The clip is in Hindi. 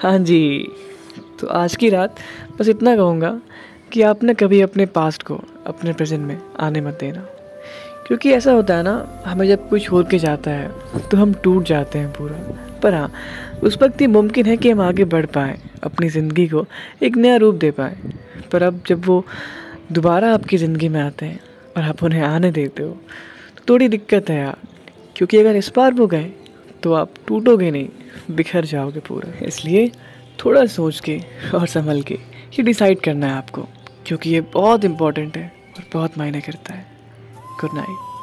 हाँ जी। तो आज की रात बस इतना कहूँगा कि आप ना कभी अपने पास्ट को अपने प्रेजेंट में आने मत देना। क्योंकि ऐसा होता है ना, हमें जब कोई छोड़ के जाता है तो हम टूट जाते हैं पूरा। पर हाँ उस वक्त ये मुमकिन है कि हम आगे बढ़ पाएँ, अपनी ज़िंदगी को एक नया रूप दे पाएँ। पर अब जब वो दोबारा आपकी ज़िंदगी में आते हैं और आप उन्हें आने देते हो तो थोड़ी दिक्कत है यार। क्योंकि अगर इस बार वो गए तो आप टूटोगे नहीं, बिखर जाओगे पूरा। इसलिए थोड़ा सोच के और संभल के ये डिसाइड करना है आपको, क्योंकि ये बहुत इम्पोर्टेंट है और बहुत मायने करता है। Good night